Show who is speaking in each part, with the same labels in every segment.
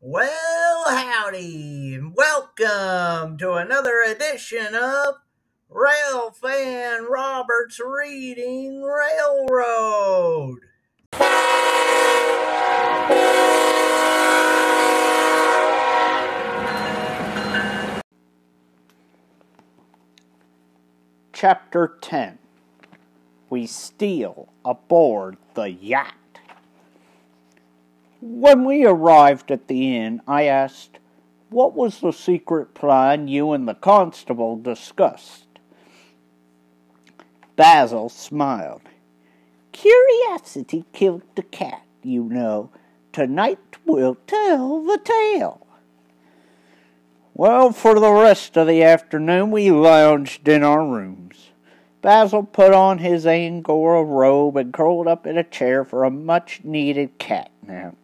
Speaker 1: Well, howdy, welcome to another edition of Railfan Robert's Reading Railroad.
Speaker 2: Chapter 10 We Steal Aboard the Yacht. When we arrived at the inn, I asked, What was the secret plan you and the constable discussed? Basil smiled. Curiosity killed the cat, you know. Tonight we'll tell the tale. Well, for the rest of the afternoon, we lounged in our rooms. Basil put on his Angora robe and curled up in a chair for a much needed cat nap.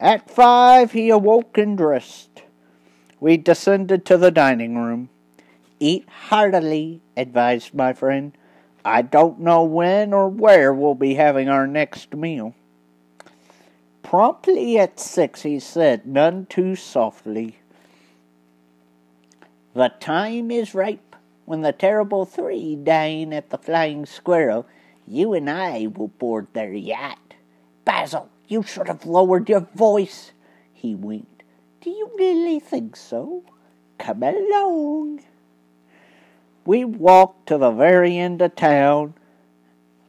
Speaker 2: At five, he awoke and dressed. We descended to the dining room. Eat heartily, advised my friend. I don't know when or where we'll be having our next meal. Promptly at six, he said, none too softly. The time is ripe when the terrible three dine at the Flying Squirrel. You and I will board their yacht. Basil, you should have lowered your voice. He winked. Do you really think so? Come along. We walked to the very end of town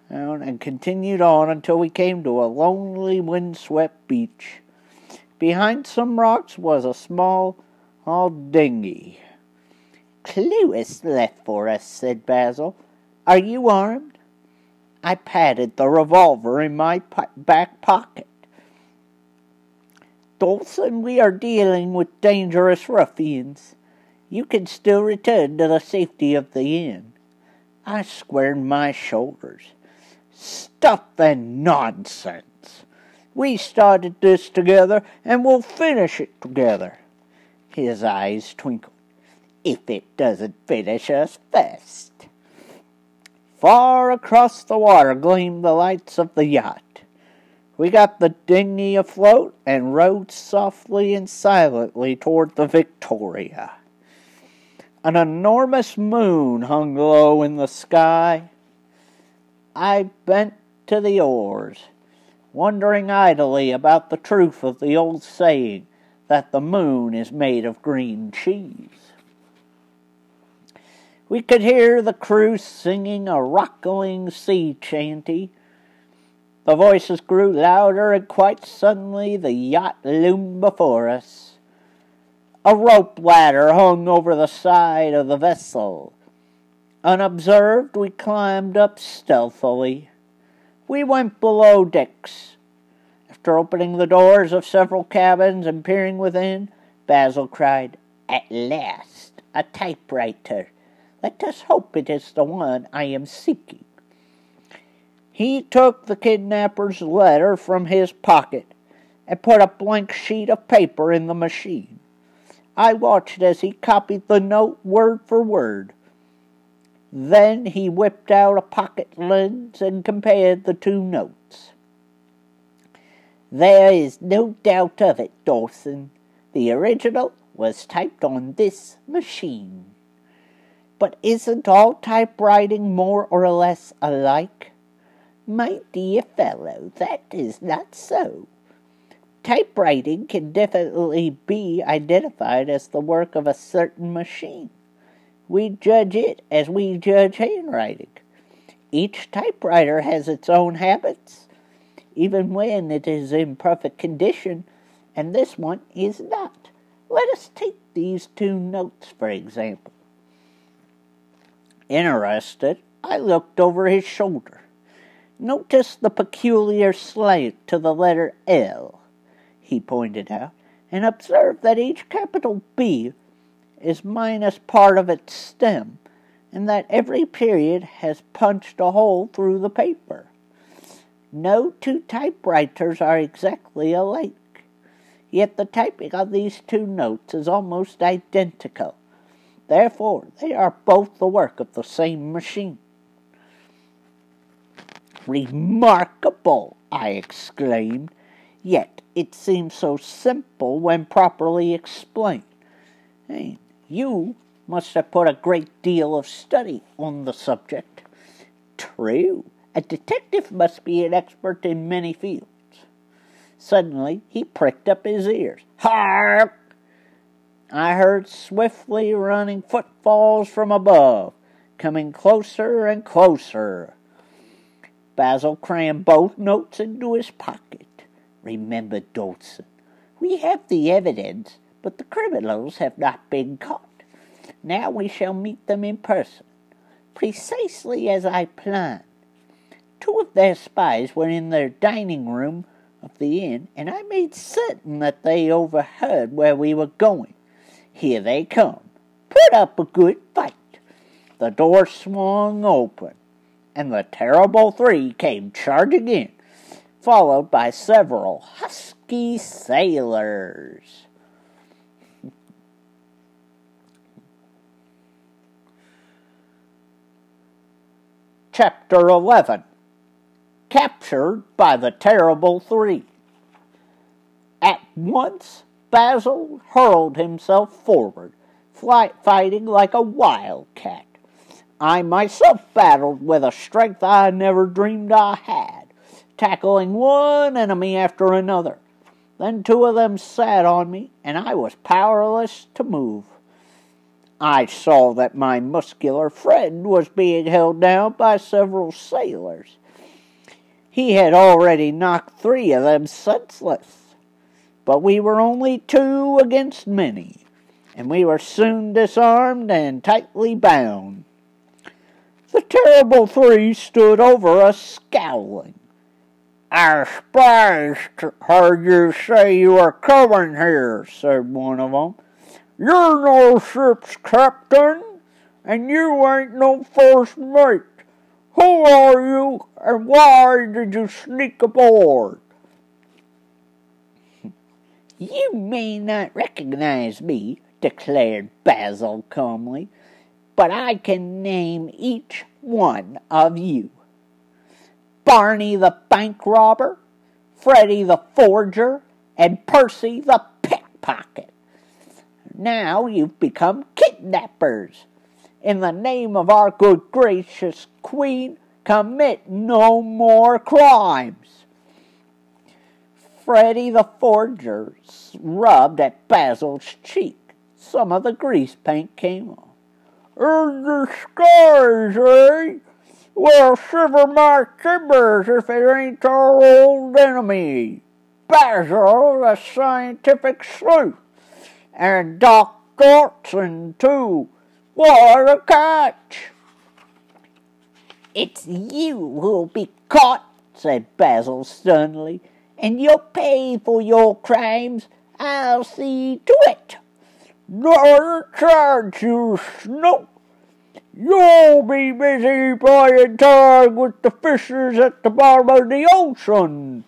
Speaker 2: and continued on until we came to a lonely, windswept beach. Behind some rocks was a small, old dinghy. Clue left for us, said Basil. Are you armed? I patted the revolver in my back pocket. Dawson, we are dealing with dangerous ruffians. You can still return to the safety of the inn. I squared my shoulders. Stuff and nonsense. We started this together and we'll finish it together. His eyes twinkled if it doesn't finish us first. Far across the water gleamed the lights of the yacht. We got the dinghy afloat and rowed softly and silently toward the Victoria. An enormous moon hung low in the sky. I bent to the oars, wondering idly about the truth of the old saying that the moon is made of green cheese. We could hear the crew singing a rockling sea chanty. The voices grew louder, and quite suddenly the yacht loomed before us. A rope ladder hung over the side of the vessel. Unobserved, we climbed up stealthily. We went below decks. After opening the doors of several cabins and peering within, Basil cried, At last, a typewriter. Let us hope it is the one I am seeking. He took the kidnapper's letter from his pocket and put a blank sheet of paper in the machine. I watched as he copied the note word for word. Then he whipped out a pocket lens and compared the two notes. There is no doubt of it, Dawson. The original was typed on this machine. But isn't all typewriting more or less alike? My dear fellow, that is not so. Typewriting can definitely be identified as the work of a certain machine. We judge it as we judge handwriting. Each typewriter has its own habits, even when it is in perfect condition, and this one is not. Let us take these two notes, for example. Interested, I looked over his shoulder. Notice the peculiar slant to the letter L, he pointed out, and observe that each capital B is minus part of its stem, and that every period has punched a hole through the paper. No two typewriters are exactly alike, yet the typing of these two notes is almost identical. Therefore, they are both the work of the same machine. Remarkable! I exclaimed. Yet it seems so simple when properly explained. You must have put a great deal of study on the subject. True, a detective must be an expert in many fields. Suddenly he pricked up his ears. Hark! I heard swiftly running footfalls from above, coming closer and closer. Basil crammed both notes into his pocket. Remember, Dawson, we have the evidence, but the criminals have not been caught. Now we shall meet them in person, precisely as I planned. Two of their spies were in their dining room of the inn, and I made certain that they overheard where we were going. Here they come. Put up a good fight. The door swung open, and the terrible three came charging in, followed by several husky sailors. Chapter 11 Captured by the Terrible Three. At once, Basil hurled himself forward, fighting like a wildcat. I myself battled with a strength I never dreamed I had, tackling one enemy after another. Then two of them sat on me, and I was powerless to move. I saw that my muscular friend was being held down by several sailors. He had already knocked three of them senseless, but we were only two against many, and we were soon disarmed and tightly bound. The terrible three stood over us scowling. Our spies heard you say you were coming here, said one of them. You're no ship's captain, and you ain't no first mate. Who are you, and why did you sneak aboard? You may not recognize me, declared Basil calmly, but I can name each one of you. Barney the bank robber, Freddie the forger, and Percy the pickpocket. Now you've become kidnappers. In the name of our good gracious queen, commit no more crimes. Freddie the forger rubbed at Basil's cheek. Some of the grease paint came off. In the skies, eh? Well, shiver my timbers if it ain't our old enemy, Basil the scientific sleuth, and Doc Dawson, too. What a catch! It's you who'll be caught, said Basil sternly, and you'll pay for your crimes. I'll see to it.
Speaker 3: Not a chance, you snoop! You'll be busy playing tag with the fishes at the bottom of the ocean.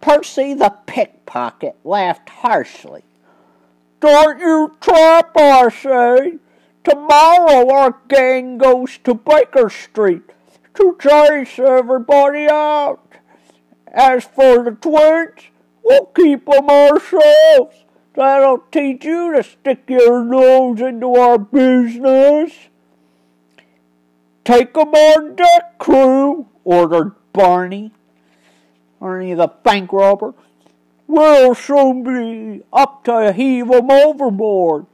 Speaker 2: Percy the pickpocket laughed harshly.
Speaker 3: Don't you trap, I say. Tomorrow our gang goes to Baker Street to chase everybody out. As for the twins, we'll keep 'em ourselves. That'll teach you to stick your nose into our business. Take 'em on deck, crew, ordered Barney.
Speaker 2: Barney the bank robber.
Speaker 3: We'll soon be up to heave 'em overboard.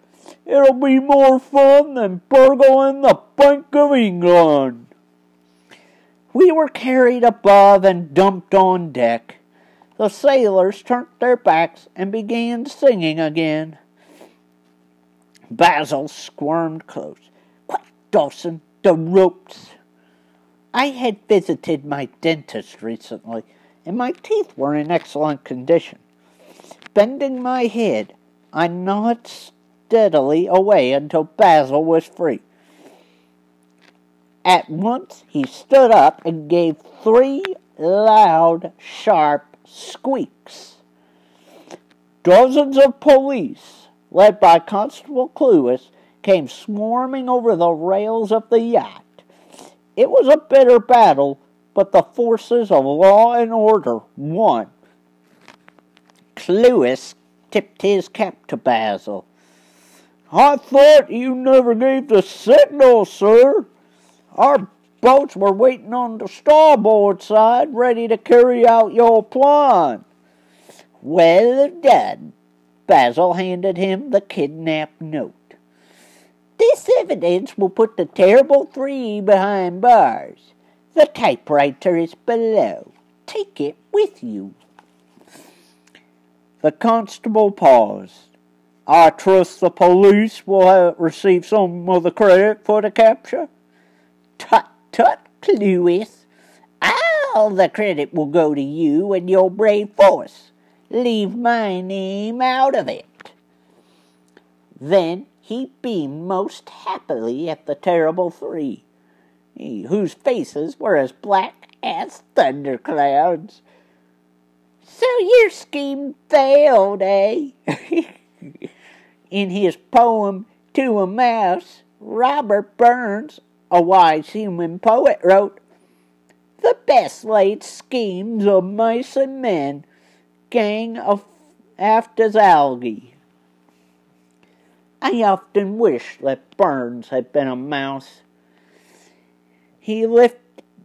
Speaker 3: It'll be more fun than burgling the Bank of England.
Speaker 2: We were carried above and dumped on deck. The sailors turned their backs and began singing again. Basil squirmed close. Quick, Dawson, the ropes. I had visited my dentist recently, and my teeth were in excellent condition. Bending my head, I gnawed steadily away until Basil was free. At once he stood up and gave three loud, sharp squeaks. Dozens of police, led by Constable Cluis, came swarming over the rails of the yacht. It was a bitter battle, but the forces of law and order won. Cluess tipped his cap to Basil.
Speaker 3: I thought you never gave the signal, sir. Our boats were waiting on the starboard side, ready to carry out your plan.
Speaker 2: Well done. Basil handed him the kidnapped note. This evidence will put the terrible three behind bars. The typewriter is below. Take it with you.
Speaker 3: The constable paused. I trust the police will have receive some of the credit for the capture.
Speaker 2: Tut tut, Cluess. All the credit will go to you and your brave force. Leave my name out of it. Then he beamed most happily at the terrible three, whose faces were as black as thunderclouds. So your scheme failed, eh? In his poem To a Mouse, Robert Burns, a wise human poet, wrote, The best laid schemes of mice and men gang of after agley. I often wish that Burns had been a mouse. He lit,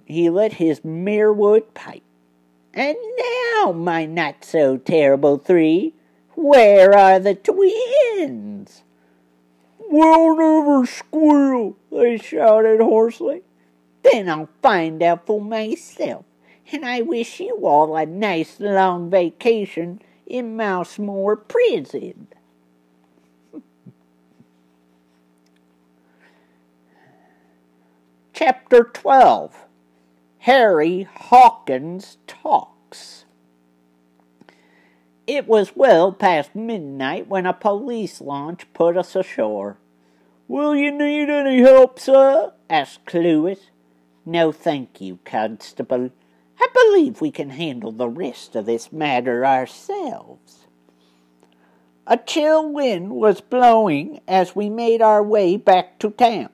Speaker 2: he lit his Merewood pipe. And now, my not so terrible three, where are the twins?
Speaker 3: We'll never squeal, they shouted hoarsely.
Speaker 2: Then I'll find out for myself and I wish you all a nice long vacation in Mousemore Prison. Chapter 12 Harry Hawkins Talks It was well past midnight when a police launch put us ashore.
Speaker 3: Will you need any help, sir?
Speaker 2: asked Cluess. No, thank you, Constable. I believe we can handle the rest of this matter ourselves. A chill wind was blowing as we made our way back to town.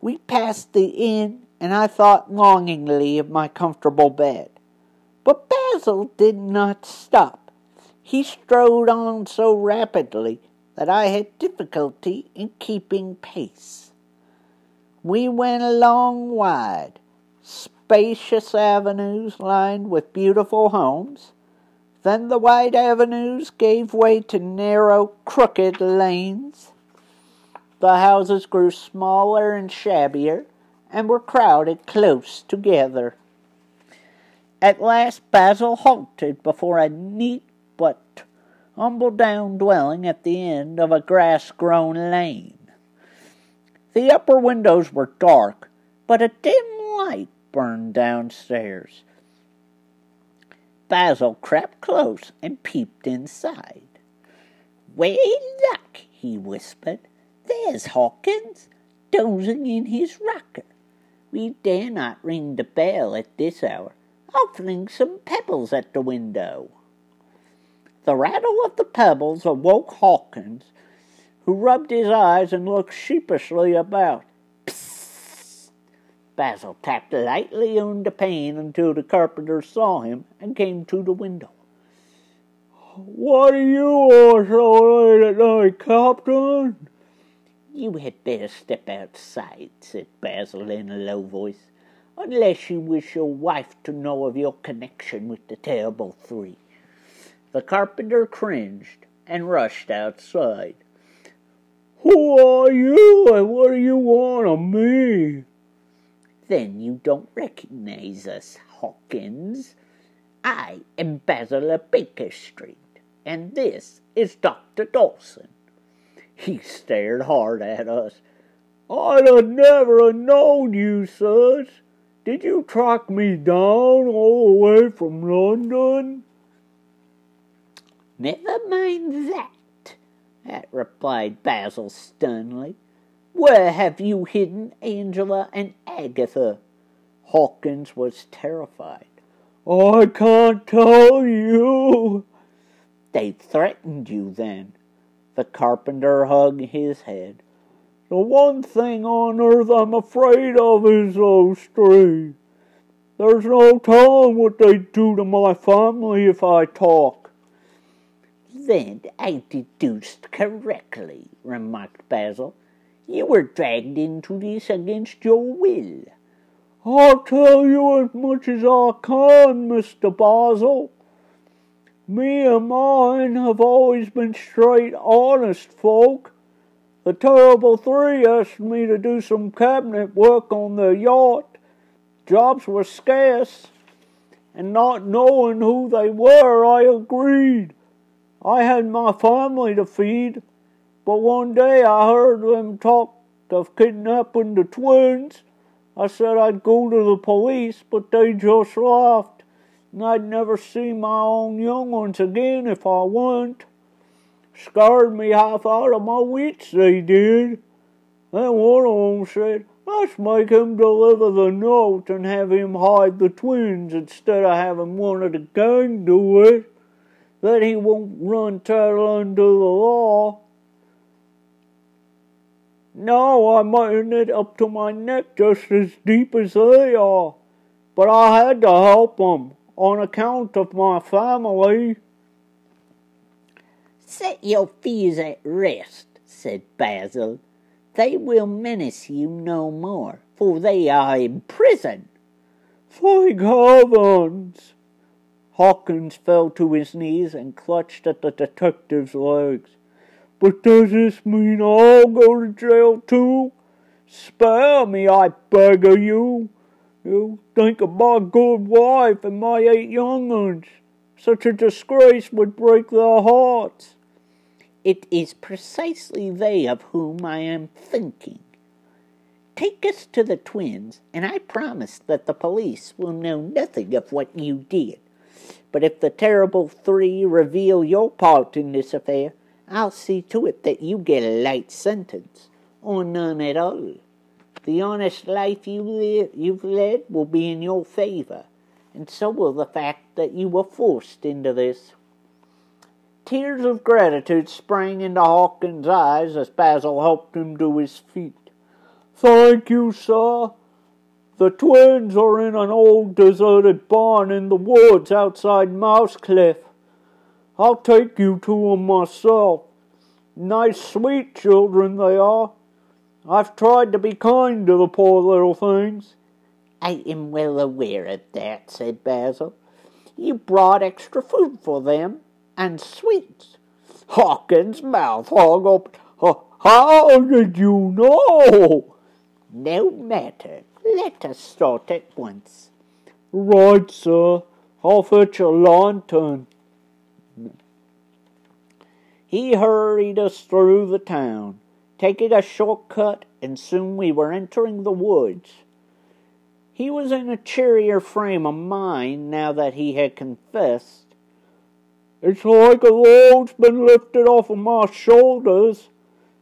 Speaker 2: We passed the inn, and I thought longingly of my comfortable bed. But Basil did not stop. He strode on so rapidly that I had difficulty in keeping pace. We went along wide, spacious avenues lined with beautiful homes. Then the wide avenues gave way to narrow, crooked lanes. The houses grew smaller and shabbier and were crowded close together. At last Basil halted before a neat humble down dwelling at the end of a grass grown lane. The upper windows were dark, but a dim light burned downstairs. Basil crept close and peeped inside. Way luck, he whispered. There's Hawkins, dozing in his rocker. We dare not ring the bell at this hour. I'll fling some pebbles at the window. The rattle of the pebbles awoke Hawkins, who rubbed his eyes and looked sheepishly about. Psst! Basil tapped lightly on the pane until the carpenter saw him and came to the window.
Speaker 3: What are you all so late at night, Captain?
Speaker 2: You had better step outside, said Basil in a low voice, unless you wish your wife to know of your connection with the terrible three. The carpenter cringed and rushed outside.
Speaker 3: Who are you and what do you want of me?
Speaker 2: Then you don't recognize us, Hawkins. I am Basil of Baker Street, and this is Dr. Dawson. He stared hard at us.
Speaker 3: I'd have never have known you, sirs. Did you track me down all the way from London?
Speaker 2: Never mind that, that replied Basil sternly. Where have you hidden Angela and Agatha? Hawkins was terrified.
Speaker 3: I can't tell you.
Speaker 2: They threatened you then. The carpenter hung his head.
Speaker 3: The one thing on earth I'm afraid of is those three. There's no telling what they'd do to my family if I talk.
Speaker 2: Then I deduced correctly, remarked Basil. You were dragged into this against your will.
Speaker 3: I'll tell you as much as I can, Mr. Basil. Me and mine have always been straight, honest folk. The Terrible Three asked me to do some cabinet work on their yacht. Jobs were scarce, and not knowing who they were, I agreed. I had my family to feed, but one day I heard them talk of kidnapping the twins. I said I'd go to the police, but they just laughed, and I'd never see my own young ones again if I went. Scared me half out of my wits, they did. Then one of them said, Let's make him deliver the note and have him hide the twins instead of having one of the gang do it. Then he won't run tattle under the law. No, I'm in it up to my neck just as deep as they are. But I had to help help 'em on account of my family.
Speaker 2: Set your fears at rest, said Basil. They will menace you no more, for they are in prison.
Speaker 3: Thank heavens! Hawkins fell to his knees and clutched at the detective's legs. But does this mean I'll go to jail too? Spare me, I beg of you. You think of my good wife and my eight young uns. Such a disgrace would break their hearts.
Speaker 2: It is precisely they of whom I am thinking. Take us to the twins, and I promise that the police will know nothing of what you did. But if the terrible three reveal your part in this affair, I'll see to it that you get a light sentence, or none at all. The honest life you live, you've led will be in your favor, and so will the fact that you were forced into this. Tears of gratitude sprang into Hawkins' eyes as Basil helped him to his feet.
Speaker 3: Thank you, sir. The twins are in an old deserted barn in the woods outside Mouse Cliff. I'll take you to 'em myself. Nice, sweet children they are. I've tried to be kind to the poor little things.
Speaker 2: I am well aware of that, said Basil. You brought extra food for them, and sweets.
Speaker 3: Hawkins' mouth hung up. How did you know?
Speaker 2: No matter. Let us start at once.
Speaker 3: Right, sir. I'll fetch a lantern. He hurried us through the town, taking a short cut, and soon we were entering the woods. He was in a cheerier frame of mind now that he had confessed. It's like a load's been lifted off of my shoulders.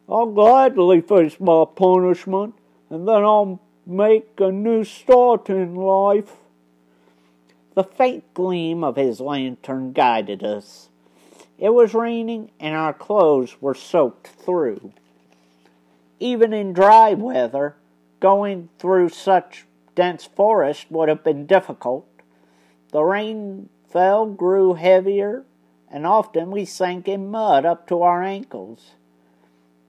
Speaker 3: I'll gladly face my punishment, and then I'll make a new start in life.
Speaker 2: The faint gleam of his lantern guided us. It was raining, and our clothes were soaked through. Even in dry weather, going through such dense forest would have been difficult. The rain fell, grew heavier, and often we sank in mud up to our ankles.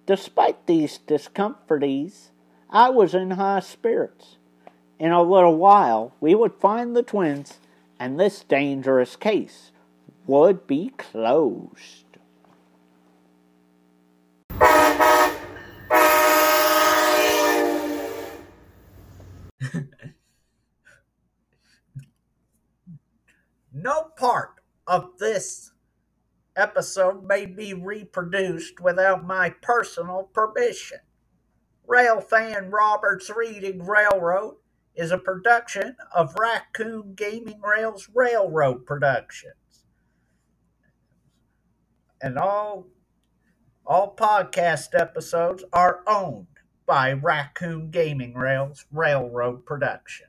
Speaker 2: Despite these discomforties, I was in high spirits. In a little while, we would find the twins, and this dangerous case would be closed.
Speaker 1: no part of this episode may be reproduced without my personal permission. Railfan Roberts Reading Railroad is a production of Raccoon Gaming Rails Railroad Productions. And all all podcast episodes are owned by Raccoon Gaming Rails Railroad Productions.